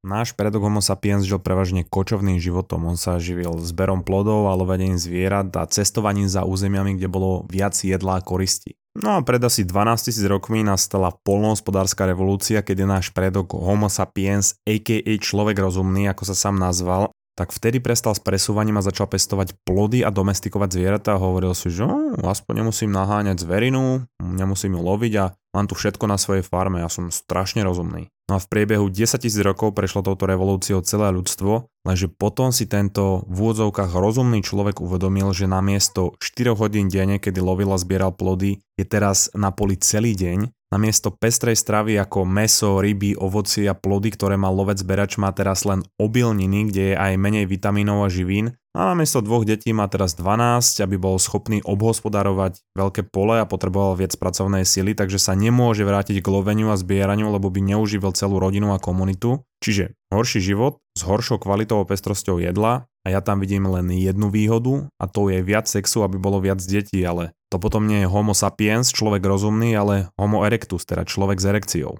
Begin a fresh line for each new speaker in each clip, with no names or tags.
Náš predok Homo sapiens žil prevažne kočovným životom. On sa živil zberom plodov a lovením zvierat a cestovaním za územiami, kde bolo viac jedla a koristi. No a pred asi 12 000 rokmi nastala polnohospodárska revolúcia, keď náš predok Homo sapiens, a.k.a. človek rozumný, ako sa sám nazval, tak vtedy prestal s presúvaním a začal pestovať plody a domestikovať zvieratá a hovoril si, že aspoň nemusím naháňať zverinu, nemusím ju loviť a mám tu všetko na svojej farme, ja som strašne rozumný. No a v priebehu 10 tisíc rokov prešlo touto revolúciou celé ľudstvo, lenže potom si tento v úvodzovkách rozumný človek uvedomil, že namiesto 4 hodín denne, kedy lovil a zbieral plody, je teraz na poli celý deň. Namiesto pestrej stravy ako meso, ryby, ovocie a plody, ktoré mal lovec berač, má teraz len obilniny, kde je aj menej vitamínov a živín a namiesto dvoch detí má teraz 12, aby bol schopný obhospodarovať veľké pole a potreboval viac pracovnej sily, takže sa nemôže vrátiť k loveniu a zbieraniu, lebo by neuživil celú rodinu a komunitu. Čiže horší život s horšou kvalitou a pestrosťou jedla a ja tam vidím len jednu výhodu a to je viac sexu, aby bolo viac detí, ale to potom nie je homo sapiens, človek rozumný, ale homo erectus, teda človek s erekciou.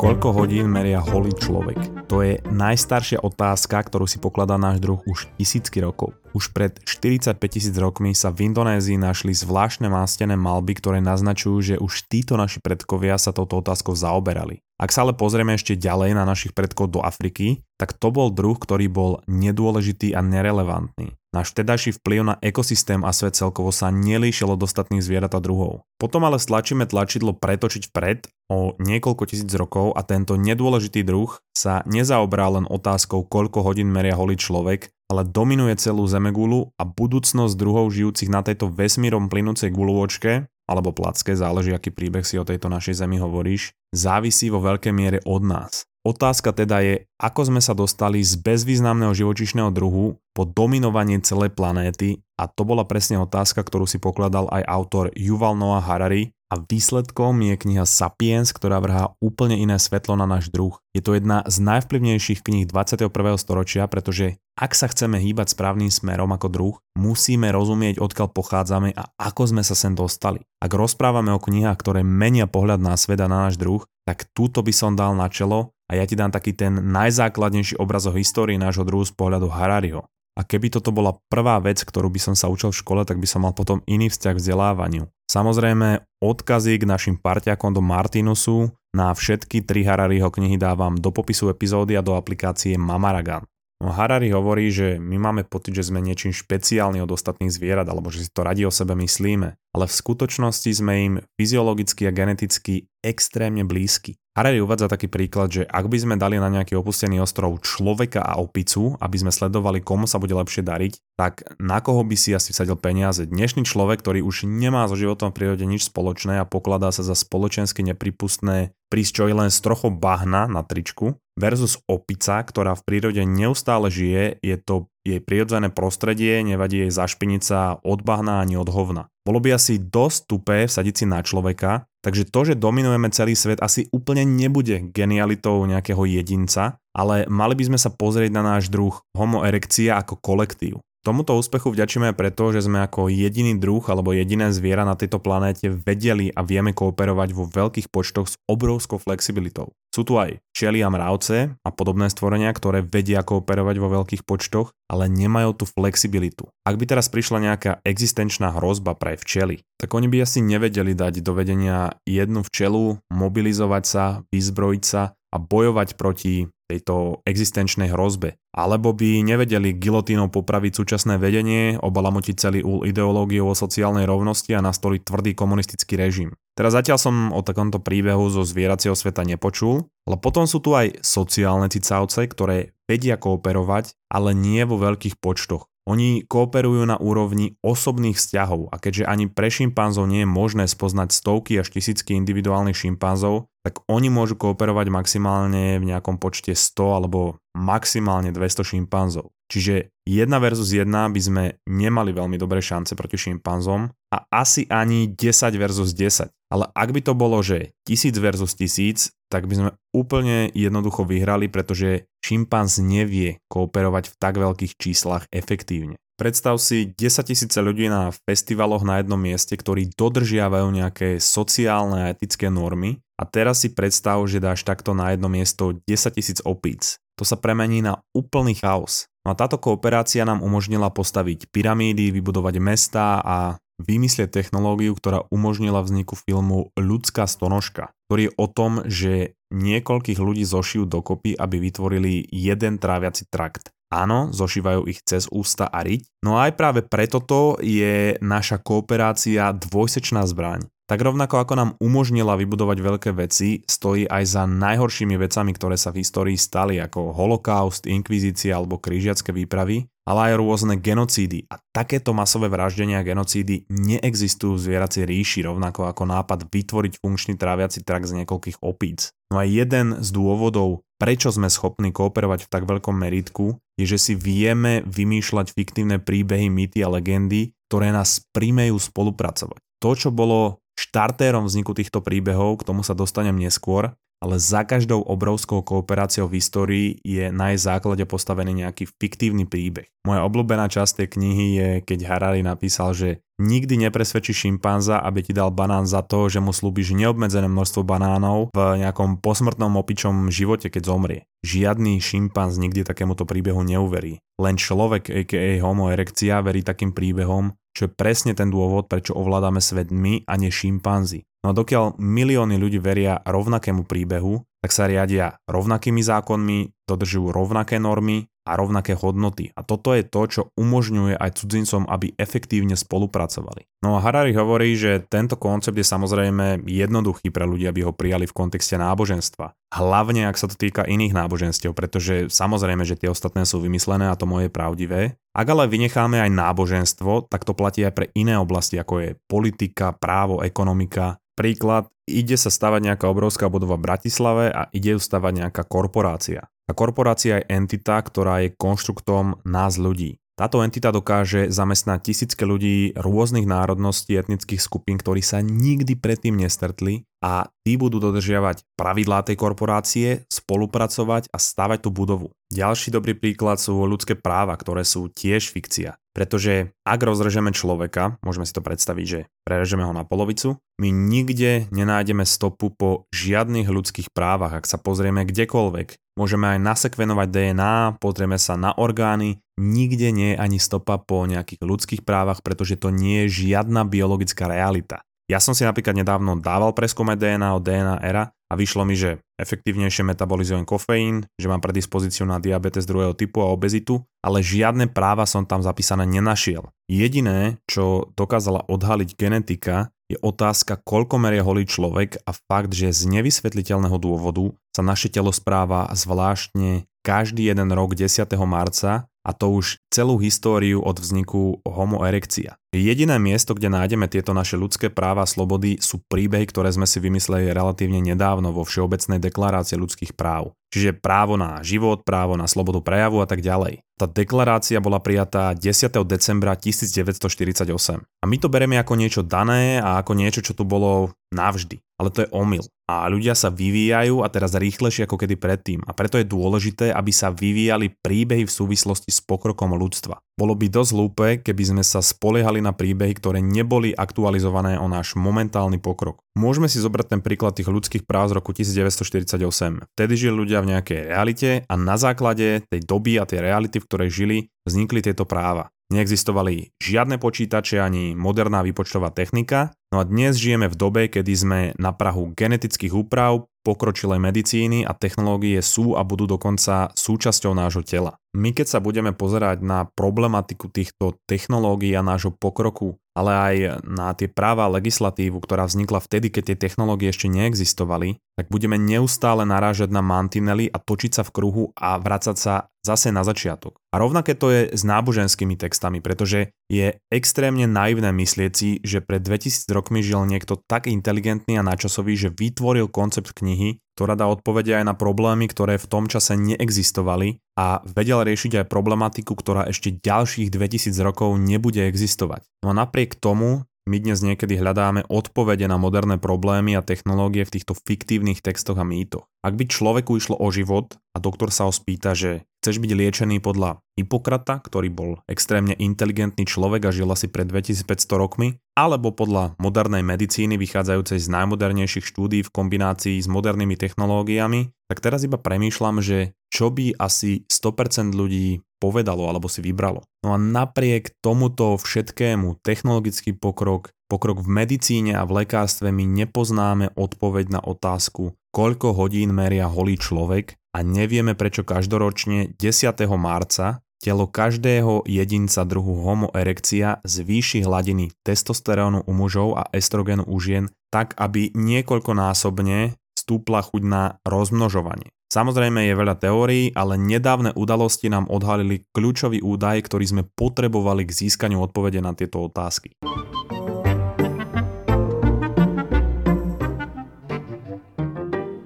Koľko hodín meria holý človek? To je najstaršia otázka, ktorú si pokladá náš druh už tisícky rokov. Už pred 45 tisíc rokmi sa v Indonézii našli zvláštne mástené malby, ktoré naznačujú, že už títo naši predkovia sa touto otázkou zaoberali. Ak sa ale pozrieme ešte ďalej na našich predkov do Afriky, tak to bol druh, ktorý bol nedôležitý a nerelevantný. Náš vtedajší vplyv na ekosystém a svet celkovo sa nelíšil od ostatných zvierat a druhov. Potom ale stlačíme tlačidlo pretočiť vpred o niekoľko tisíc rokov a tento nedôležitý druh sa nezaobrá len otázkou, koľko hodín meria holý človek, ale dominuje celú Zemegulu a budúcnosť druhov žijúcich na tejto vesmírom plynúcej guľôčke alebo placke, záleží aký príbeh si o tejto našej Zemi hovoríš, závisí vo veľkej miere od nás. Otázka teda je, ako sme sa dostali z bezvýznamného živočišného druhu po dominovanie celej planéty a to bola presne otázka, ktorú si pokladal aj autor Yuval Noah Harari a výsledkom je kniha Sapiens, ktorá vrhá úplne iné svetlo na náš druh. Je to jedna z najvplyvnejších kníh 21. storočia, pretože ak sa chceme hýbať správnym smerom ako druh, musíme rozumieť, odkiaľ pochádzame a ako sme sa sem dostali. Ak rozprávame o knihách, ktoré menia pohľad na svet a na náš druh, tak túto by som dal na čelo a ja ti dám taký ten najzákladnejší obraz o histórii nášho druhu z pohľadu Harariho. A keby toto bola prvá vec, ktorú by som sa učil v škole, tak by som mal potom iný vzťah k vzdelávaniu. Samozrejme, odkazy k našim parťakom do Martinusu na všetky tri Harariho knihy dávam do popisu epizódy a do aplikácie Mamaragan. No Harari hovorí, že my máme pocit, že sme niečím špeciálny od ostatných zvierat, alebo že si to radi o sebe myslíme, ale v skutočnosti sme im fyziologicky a geneticky extrémne blízky. Harari uvádza taký príklad, že ak by sme dali na nejaký opustený ostrov človeka a opicu, aby sme sledovali, komu sa bude lepšie dariť, tak na koho by si asi vsadil peniaze? Dnešný človek, ktorý už nemá so životom v prírode nič spoločné a pokladá sa za spoločensky nepripustné prísť čo je len z trochu bahna na tričku, versus opica, ktorá v prírode neustále žije, je to jej prirodzené prostredie, nevadí jej zašpinica od bahna ani od hovna. Bolo by asi dosť tupé vsadiť si na človeka, Takže to, že dominujeme celý svet, asi úplne nebude genialitou nejakého jedinca, ale mali by sme sa pozrieť na náš druh Homo erectia ako kolektív. Tomuto úspechu vďačíme aj preto, že sme ako jediný druh alebo jediné zviera na tejto planéte vedeli a vieme kooperovať vo veľkých počtoch s obrovskou flexibilitou. Sú tu aj čeli a mravce a podobné stvorenia, ktoré vedia kooperovať vo veľkých počtoch, ale nemajú tú flexibilitu. Ak by teraz prišla nejaká existenčná hrozba pre včely, tak oni by asi nevedeli dať do vedenia jednu včelu, mobilizovať sa, vyzbrojiť sa a bojovať proti tejto existenčnej hrozbe. Alebo by nevedeli gilotínou popraviť súčasné vedenie, obalamotiť celý úl ideológiou o sociálnej rovnosti a nastoliť tvrdý komunistický režim. Teraz zatiaľ som o takomto príbehu zo zvieracieho sveta nepočul, ale potom sú tu aj sociálne cicavce, ktoré vedia kooperovať, ale nie vo veľkých počtoch. Oni kooperujú na úrovni osobných vzťahov a keďže ani pre šimpanzov nie je možné spoznať stovky až tisícky individuálnych šimpanzov, tak oni môžu kooperovať maximálne v nejakom počte 100 alebo maximálne 200 šimpanzov. Čiže 1 versus 1 by sme nemali veľmi dobré šance proti šimpanzom a asi ani 10 versus 10. Ale ak by to bolo, že 1000 versus 1000, tak by sme úplne jednoducho vyhrali, pretože šimpanz nevie kooperovať v tak veľkých číslach efektívne. Predstav si 10 tisíce ľudí na festivaloch na jednom mieste, ktorí dodržiavajú nejaké sociálne a etické normy a teraz si predstav, že dáš takto na jedno miesto 10 tisíc opíc. To sa premení na úplný chaos. No a táto kooperácia nám umožnila postaviť pyramídy, vybudovať mesta a vymyslieť technológiu, ktorá umožnila vzniku filmu Ľudská stonožka, ktorý je o tom, že niekoľkých ľudí zošijú dokopy, aby vytvorili jeden tráviaci trakt. Áno, zošívajú ich cez ústa a riť. No a aj práve preto to je naša kooperácia dvojsečná zbraň. Tak rovnako ako nám umožnila vybudovať veľké veci, stojí aj za najhoršími vecami, ktoré sa v histórii stali, ako holokaust, inkvizícia alebo krížiacké výpravy, ale aj rôzne genocídy. A takéto masové vraždenia a genocídy neexistujú v zvieracej ríši, rovnako ako nápad vytvoriť funkčný tráviaci trak z niekoľkých opíc. No a jeden z dôvodov, prečo sme schopní kooperovať v tak veľkom meritku, je, že si vieme vymýšľať fiktívne príbehy, mýty a legendy, ktoré nás primejú spolupracovať. To, čo bolo štartérom vzniku týchto príbehov, k tomu sa dostanem neskôr, ale za každou obrovskou kooperáciou v histórii je na jej základe postavený nejaký fiktívny príbeh. Moja obľúbená časť tej knihy je, keď Harari napísal, že nikdy nepresvedčí šimpanza, aby ti dal banán za to, že mu slúbiš neobmedzené množstvo banánov v nejakom posmrtnom opičom živote, keď zomrie. Žiadny šimpanz nikdy takémuto príbehu neuverí. Len človek, a.k.a. homo erectia, verí takým príbehom, čo je presne ten dôvod, prečo ovládame svet my a nie šimpanzi. No a dokiaľ milióny ľudí veria rovnakému príbehu, tak sa riadia rovnakými zákonmi, dodržujú rovnaké normy a rovnaké hodnoty. A toto je to, čo umožňuje aj cudzincom, aby efektívne spolupracovali. No a Harari hovorí, že tento koncept je samozrejme jednoduchý pre ľudí, aby ho prijali v kontexte náboženstva. Hlavne ak sa to týka iných náboženstiev, pretože samozrejme, že tie ostatné sú vymyslené a to moje je pravdivé. Ak ale vynecháme aj náboženstvo, tak to platí aj pre iné oblasti, ako je politika, právo, ekonomika. Príklad, ide sa stavať nejaká obrovská budova v Bratislave a ide ju stavať nejaká korporácia. A korporácia je entita, ktorá je konštruktom nás ľudí. Táto entita dokáže zamestnať tisícky ľudí rôznych národností, etnických skupín, ktorí sa nikdy predtým nestretli a tí budú dodržiavať pravidlá tej korporácie, spolupracovať a stavať tú budovu. Ďalší dobrý príklad sú ľudské práva, ktoré sú tiež fikcia. Pretože ak rozrežeme človeka, môžeme si to predstaviť, že prerežeme ho na polovicu, my nikde nenájdeme stopu po žiadnych ľudských právach, ak sa pozrieme kdekoľvek. Môžeme aj nasekvenovať DNA, pozrieme sa na orgány, nikde nie je ani stopa po nejakých ľudských právach, pretože to nie je žiadna biologická realita. Ja som si napríklad nedávno dával preskúmať DNA od DNA era a vyšlo mi, že efektívnejšie metabolizujem kofeín, že mám predispozíciu na diabetes druhého typu a obezitu, ale žiadne práva som tam zapísané nenašiel. Jediné, čo dokázala odhaliť genetika, je otázka, koľko meria holý človek a fakt, že z nevysvetliteľného dôvodu sa naše telo správa zvláštne každý jeden rok 10. marca a to už celú históriu od vzniku Homo erectia. Jediné miesto, kde nájdeme tieto naše ľudské práva a slobody sú príbehy, ktoré sme si vymysleli relatívne nedávno vo Všeobecnej deklarácii ľudských práv. Čiže právo na život, právo na slobodu prejavu a tak ďalej. Tá deklarácia bola prijatá 10. decembra 1948. A my to bereme ako niečo dané a ako niečo, čo tu bolo navždy. Ale to je omyl. A ľudia sa vyvíjajú a teraz rýchlejšie ako kedy predtým. A preto je dôležité, aby sa vyvíjali príbehy v súvislosti s pokrokom ľudstva. Bolo by dosť hlúpe, keby sme sa spoliehali na príbehy, ktoré neboli aktualizované o náš momentálny pokrok. Môžeme si zobrať ten príklad tých ľudských práv z roku 1948. Vtedy žili ľudia v nejakej realite a na základe tej doby a tej reality, v ktorej žili, vznikli tieto práva. Neexistovali žiadne počítače ani moderná výpočtová technika, no a dnes žijeme v dobe, kedy sme na prahu genetických úprav, pokročilej medicíny a technológie sú a budú dokonca súčasťou nášho tela. My keď sa budeme pozerať na problematiku týchto technológií a nášho pokroku, ale aj na tie práva legislatívu, ktorá vznikla vtedy, keď tie technológie ešte neexistovali, tak budeme neustále narážať na mantinely a točiť sa v kruhu a vrácať sa zase na začiatok. A rovnaké to je s náboženskými textami, pretože je extrémne naivné myslieť si, že pred 2000 rokmi žil niekto tak inteligentný a načasový, že vytvoril koncept knihy, ktorá dá odpovede aj na problémy, ktoré v tom čase neexistovali a vedel riešiť aj problematiku, ktorá ešte ďalších 2000 rokov nebude existovať. No a napriek tomu my dnes niekedy hľadáme odpovede na moderné problémy a technológie v týchto fiktívnych textoch a mýtoch. Ak by človeku išlo o život a doktor sa ho spýta, že chceš byť liečený podľa Hipokrata, ktorý bol extrémne inteligentný človek a žil asi pred 2500 rokmi, alebo podľa modernej medicíny vychádzajúcej z najmodernejších štúdí v kombinácii s modernými technológiami, tak teraz iba premýšľam, že čo by asi 100% ľudí povedalo alebo si vybralo. No a napriek tomuto všetkému, technologický pokrok, pokrok v medicíne a v lekárstve my nepoznáme odpoveď na otázku, koľko hodín meria holý človek a nevieme prečo každoročne 10. marca telo každého jedinca druhu Homo erectia zvýši hladiny testosterónu u mužov a estrogenu u žien tak, aby niekoľkonásobne stúpla chuť na rozmnožovanie. Samozrejme je veľa teórií, ale nedávne udalosti nám odhalili kľúčový údaj, ktorý sme potrebovali k získaniu odpovede na tieto otázky.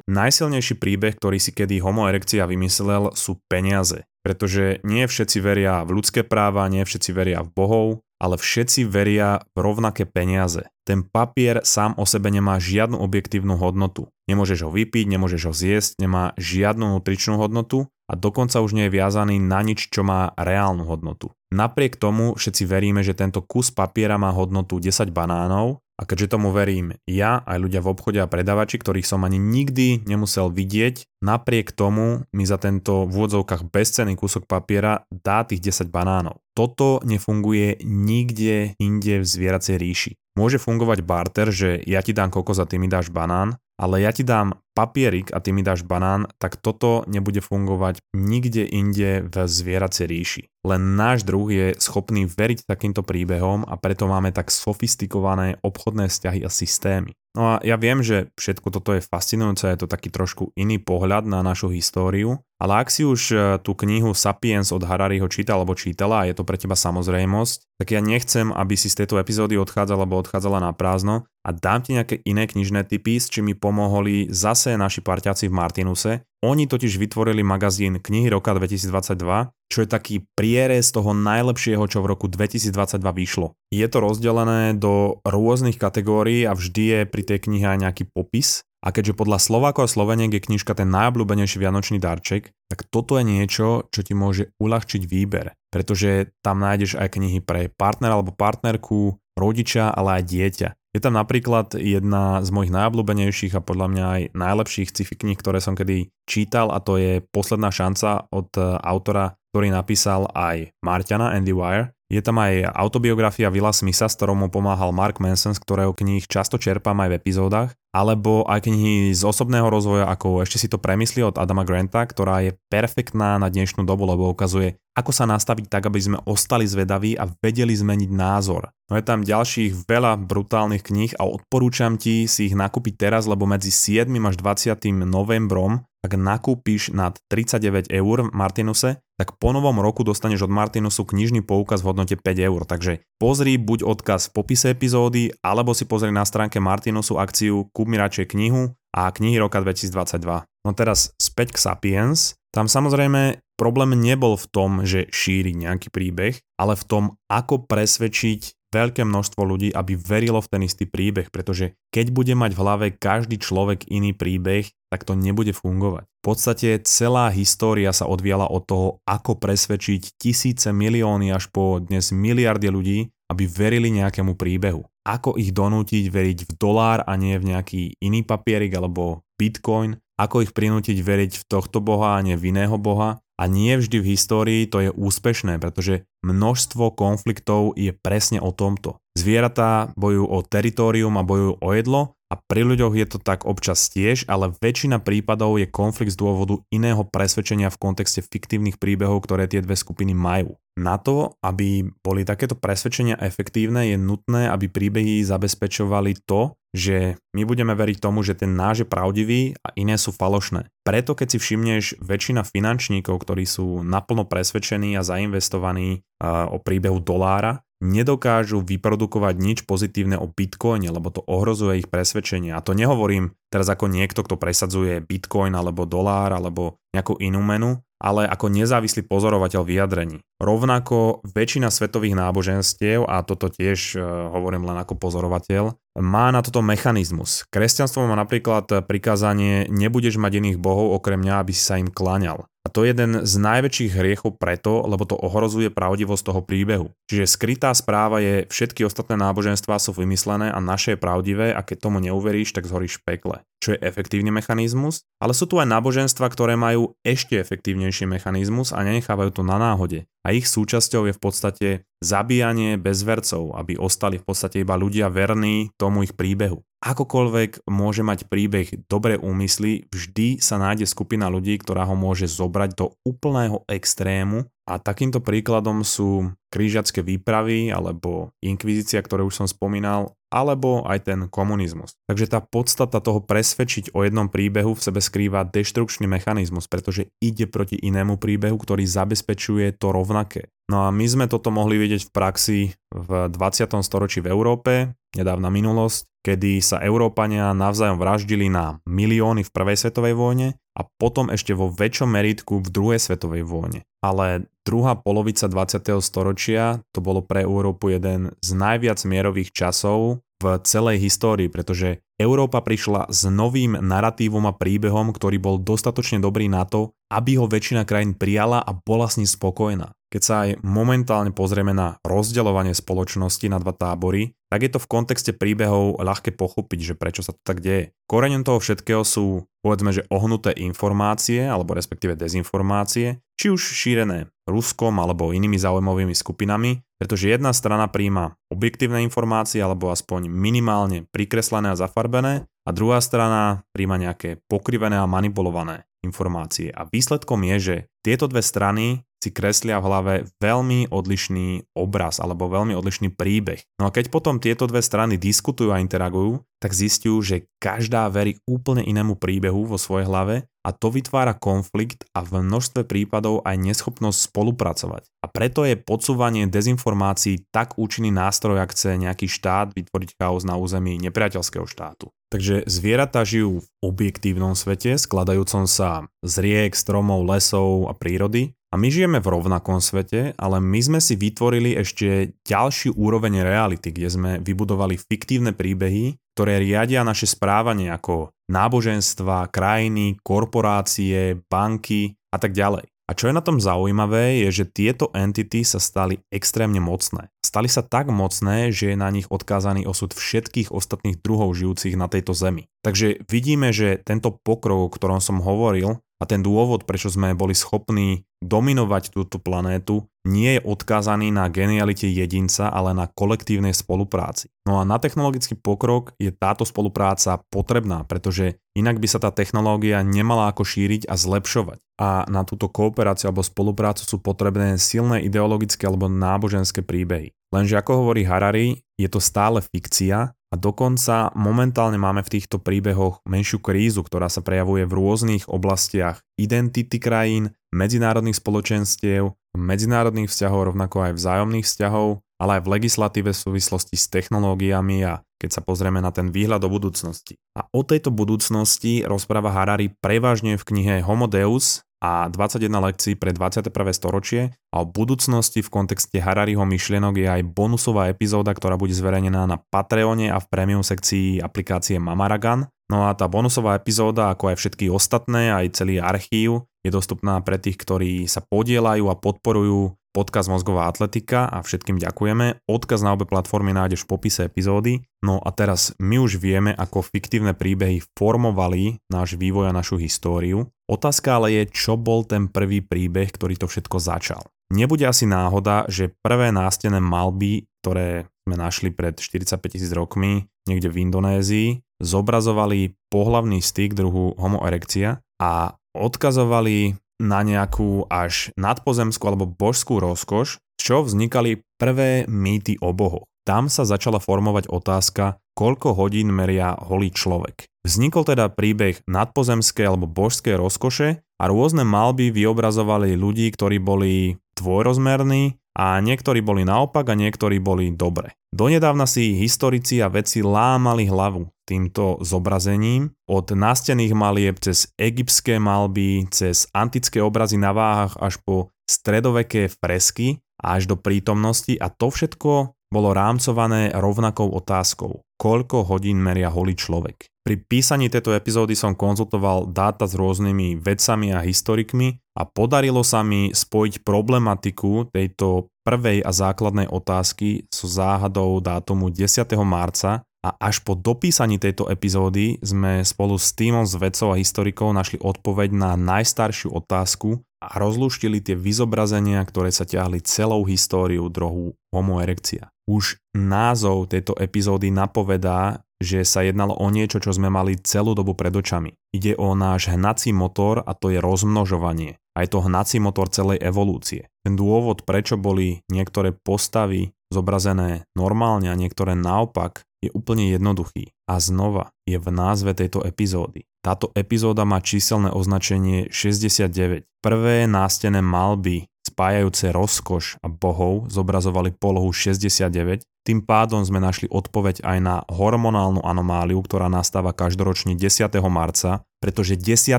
Najsilnejší príbeh, ktorý si kedy Homo erectia vymyslel, sú peniaze. Pretože nie všetci veria v ľudské práva, nie všetci veria v bohov, ale všetci veria v rovnaké peniaze. Ten papier sám o sebe nemá žiadnu objektívnu hodnotu. Nemôžeš ho vypiť, nemôžeš ho zjesť, nemá žiadnu nutričnú hodnotu a dokonca už nie je viazaný na nič, čo má reálnu hodnotu. Napriek tomu všetci veríme, že tento kus papiera má hodnotu 10 banánov a keďže tomu verím ja, aj ľudia v obchode a predavači, ktorých som ani nikdy nemusel vidieť, napriek tomu mi za tento v úvodzovkách bezcenný kúsok papiera dá tých 10 banánov. Toto nefunguje nikde inde v zvieracej ríši. Môže fungovať barter, že ja ti dám kokos a ty mi dáš banán, ale ja ti dám papierik a ty mi dáš banán, tak toto nebude fungovať nikde inde v zvieracej ríši. Len náš druh je schopný veriť takýmto príbehom a preto máme tak sofistikované obchodné vzťahy a systémy. No a ja viem, že všetko toto je fascinujúce, je to taký trošku iný pohľad na našu históriu, ale ak si už e, tú knihu Sapiens od Harariho čítal alebo čítala a je to pre teba samozrejmosť, tak ja nechcem, aby si z tejto epizódy odchádzala alebo odchádzala na prázdno a dám ti nejaké iné knižné typy, s čím mi pomohli zase naši parťáci v Martinuse. Oni totiž vytvorili magazín Knihy roka 2022, čo je taký prierez toho najlepšieho, čo v roku 2022 vyšlo. Je to rozdelené do rôznych kategórií a vždy je pri tej knihe aj nejaký popis. A keďže podľa Slovákov a Sloveniek je knižka ten najobľúbenejší vianočný darček, tak toto je niečo, čo ti môže uľahčiť výber. Pretože tam nájdeš aj knihy pre partnera alebo partnerku, rodiča, ale aj dieťa. Je tam napríklad jedna z mojich najobľúbenejších a podľa mňa aj najlepších sci-fi kníh, ktoré som kedy čítal a to je Posledná šanca od autora ktorý napísal aj Marťana Andy Wire. Je tam aj autobiografia Villa Smitha, s ktorou mu pomáhal Mark Manson, z ktorého kníh často čerpám aj v epizódach, alebo aj knihy z osobného rozvoja, ako ešte si to premysli od Adama Granta, ktorá je perfektná na dnešnú dobu, lebo ukazuje, ako sa nastaviť tak, aby sme ostali zvedaví a vedeli zmeniť názor. No je tam ďalších veľa brutálnych kníh a odporúčam ti si ich nakúpiť teraz, lebo medzi 7. až 20. novembrom ak nakúpiš nad 39 eur v Martinuse, tak po novom roku dostaneš od Martinusu knižný poukaz v hodnote 5 eur. Takže pozri buď odkaz v popise epizódy, alebo si pozri na stránke Martinusu akciu Kúp mi radšej knihu a knihy roka 2022. No teraz späť k Sapiens. Tam samozrejme problém nebol v tom, že šíriť nejaký príbeh, ale v tom, ako presvedčiť veľké množstvo ľudí, aby verilo v ten istý príbeh, pretože keď bude mať v hlave každý človek iný príbeh, tak to nebude fungovať. V podstate celá história sa odviala od toho, ako presvedčiť tisíce, milióny až po dnes miliardy ľudí, aby verili nejakému príbehu. Ako ich donútiť veriť v dolár a nie v nejaký iný papierik alebo bitcoin, ako ich prinútiť veriť v tohto boha a nie v iného boha, a nie vždy v histórii to je úspešné, pretože množstvo konfliktov je presne o tomto. Zvieratá bojujú o teritorium a bojujú o jedlo a pri ľuďoch je to tak občas tiež, ale väčšina prípadov je konflikt z dôvodu iného presvedčenia v kontexte fiktívnych príbehov, ktoré tie dve skupiny majú. Na to, aby boli takéto presvedčenia efektívne, je nutné, aby príbehy zabezpečovali to, že my budeme veriť tomu, že ten náš je pravdivý a iné sú falošné. Preto keď si všimneš väčšina finančníkov, ktorí sú naplno presvedčení a zainvestovaní o príbehu dolára, nedokážu vyprodukovať nič pozitívne o Bitcoine, lebo to ohrozuje ich presvedčenie. A to nehovorím teraz ako niekto, kto presadzuje Bitcoin alebo dolár alebo nejakú inú menu, ale ako nezávislý pozorovateľ vyjadrení. Rovnako väčšina svetových náboženstiev, a toto tiež e, hovorím len ako pozorovateľ, má na toto mechanizmus. Kresťanstvo má napríklad prikázanie nebudeš mať iných bohov okrem mňa, aby si sa im klaňal. A to je jeden z najväčších hriechov preto, lebo to ohrozuje pravdivosť toho príbehu. Čiže skrytá správa je, všetky ostatné náboženstvá sú vymyslené a naše je pravdivé a keď tomu neuveríš, tak zhoríš pekle. Čo je efektívny mechanizmus, ale sú tu aj náboženstva, ktoré majú ešte efektívnejší mechanizmus a nenechávajú to na náhode. A ich súčasťou je v podstate zabíjanie bezvercov, aby ostali v podstate iba ľudia verní tomu ich príbehu akokoľvek môže mať príbeh dobré úmysly, vždy sa nájde skupina ľudí, ktorá ho môže zobrať do úplného extrému a takýmto príkladom sú krížacké výpravy alebo inkvizícia, ktoré už som spomínal, alebo aj ten komunizmus. Takže tá podstata toho presvedčiť o jednom príbehu v sebe skrýva deštrukčný mechanizmus, pretože ide proti inému príbehu, ktorý zabezpečuje to rovnaké. No a my sme toto mohli vidieť v praxi v 20. storočí v Európe, nedávna minulosť, kedy sa Európania navzájom vraždili na milióny v prvej svetovej vojne a potom ešte vo väčšom meritku v druhej svetovej vojne. Ale druhá polovica 20. storočia to bolo pre Európu jeden z najviac mierových časov v celej histórii, pretože Európa prišla s novým naratívom a príbehom, ktorý bol dostatočne dobrý na to, aby ho väčšina krajín prijala a bola s ním spokojná. Keď sa aj momentálne pozrieme na rozdeľovanie spoločnosti na dva tábory, tak je to v kontexte príbehov ľahké pochopiť, že prečo sa to tak deje. Koreňom toho všetkého sú, povedzme, že ohnuté informácie, alebo respektíve dezinformácie, či už šírené Ruskom alebo inými zaujímavými skupinami, pretože jedna strana príjma objektívne informácie alebo aspoň minimálne prikreslené a zafarbené a druhá strana príjma nejaké pokrivené a manipulované informácie. A výsledkom je, že tieto dve strany si kreslia v hlave veľmi odlišný obraz alebo veľmi odlišný príbeh. No a keď potom tieto dve strany diskutujú a interagujú, tak zistujú, že každá verí úplne inému príbehu vo svojej hlave a to vytvára konflikt a v množstve prípadov aj neschopnosť spolupracovať. A preto je podsúvanie dezinformácií tak účinný nástroj, ak chce nejaký štát vytvoriť chaos na území nepriateľského štátu. Takže zvieratá žijú v objektívnom svete, skladajúcom sa z riek, stromov, lesov a prírody. A my žijeme v rovnakom svete, ale my sme si vytvorili ešte ďalší úroveň reality, kde sme vybudovali fiktívne príbehy, ktoré riadia naše správanie ako náboženstva, krajiny, korporácie, banky a tak ďalej. A čo je na tom zaujímavé, je, že tieto entity sa stali extrémne mocné. Stali sa tak mocné, že je na nich odkázaný osud všetkých ostatných druhov žijúcich na tejto zemi. Takže vidíme, že tento pokrok, o ktorom som hovoril, a ten dôvod, prečo sme boli schopní dominovať túto planétu, nie je odkázaný na genialite jedinca, ale na kolektívnej spolupráci. No a na technologický pokrok je táto spolupráca potrebná, pretože inak by sa tá technológia nemala ako šíriť a zlepšovať. A na túto kooperáciu alebo spoluprácu sú potrebné silné ideologické alebo náboženské príbehy. Lenže ako hovorí Harari, je to stále fikcia a dokonca momentálne máme v týchto príbehoch menšiu krízu, ktorá sa prejavuje v rôznych oblastiach identity krajín, medzinárodných spoločenstiev, medzinárodných vzťahov, rovnako aj vzájomných vzťahov, ale aj v legislatíve v súvislosti s technológiami a keď sa pozrieme na ten výhľad do budúcnosti. A o tejto budúcnosti rozpráva Harari prevažne v knihe Homo Deus a 21 lekcií pre 21. storočie a o budúcnosti v kontexte Harariho myšlienok je aj bonusová epizóda, ktorá bude zverejnená na Patreone a v premium sekcii aplikácie Mamaragan. No a tá bonusová epizóda, ako aj všetky ostatné, aj celý archív, je dostupná pre tých, ktorí sa podielajú a podporujú podcast Mozgová atletika a všetkým ďakujeme. Odkaz na obe platformy nájdeš v popise epizódy. No a teraz my už vieme, ako fiktívne príbehy formovali náš vývoj a našu históriu. Otázka ale je, čo bol ten prvý príbeh, ktorý to všetko začal. Nebude asi náhoda, že prvé nástené malby, ktoré sme našli pred 45 tisíc rokmi niekde v Indonézii, zobrazovali pohlavný styk druhu Homo erectia a odkazovali na nejakú až nadpozemskú alebo božskú rozkoš, čo vznikali prvé mýty o bohoch. Tam sa začala formovať otázka, koľko hodín meria holý človek. Vznikol teda príbeh nadpozemskej alebo božskej rozkoše a rôzne malby vyobrazovali ľudí, ktorí boli dvojrozmerní a niektorí boli naopak a niektorí boli dobre. Donedávna si historici a vedci lámali hlavu týmto zobrazením. Od nástených malieb cez egyptské malby, cez antické obrazy na váhach až po stredoveké fresky až do prítomnosti a to všetko bolo rámcované rovnakou otázkou. Koľko hodín meria holý človek? Pri písaní tejto epizódy som konzultoval dáta s rôznymi vedcami a historikmi a podarilo sa mi spojiť problematiku tejto prvej a základnej otázky so záhadou dátumu 10. marca a až po dopísaní tejto epizódy sme spolu s týmom z vedcov a historikov našli odpoveď na najstaršiu otázku a rozlúštili tie vyzobrazenia, ktoré sa ťahli celou históriu drohu Homo erectia. Už názov tejto epizódy napovedá, že sa jednalo o niečo, čo sme mali celú dobu pred očami. Ide o náš hnací motor a to je rozmnožovanie. Aj to hnací motor celej evolúcie. Ten dôvod, prečo boli niektoré postavy zobrazené normálne a niektoré naopak, je úplne jednoduchý. A znova je v názve tejto epizódy. Táto epizóda má číselné označenie 69. Prvé nástené malby spájajúce rozkoš a bohov zobrazovali polohu 69, tým pádom sme našli odpoveď aj na hormonálnu anomáliu, ktorá nastáva každoročne 10. marca, pretože 10.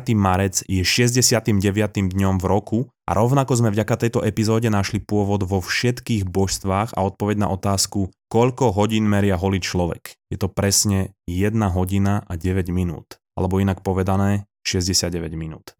marec je 69. dňom v roku a rovnako sme vďaka tejto epizóde našli pôvod vo všetkých božstvách a odpoveď na otázku, koľko hodín meria holý človek. Je to presne 1 hodina a 9 minút, alebo inak povedané 69 minút.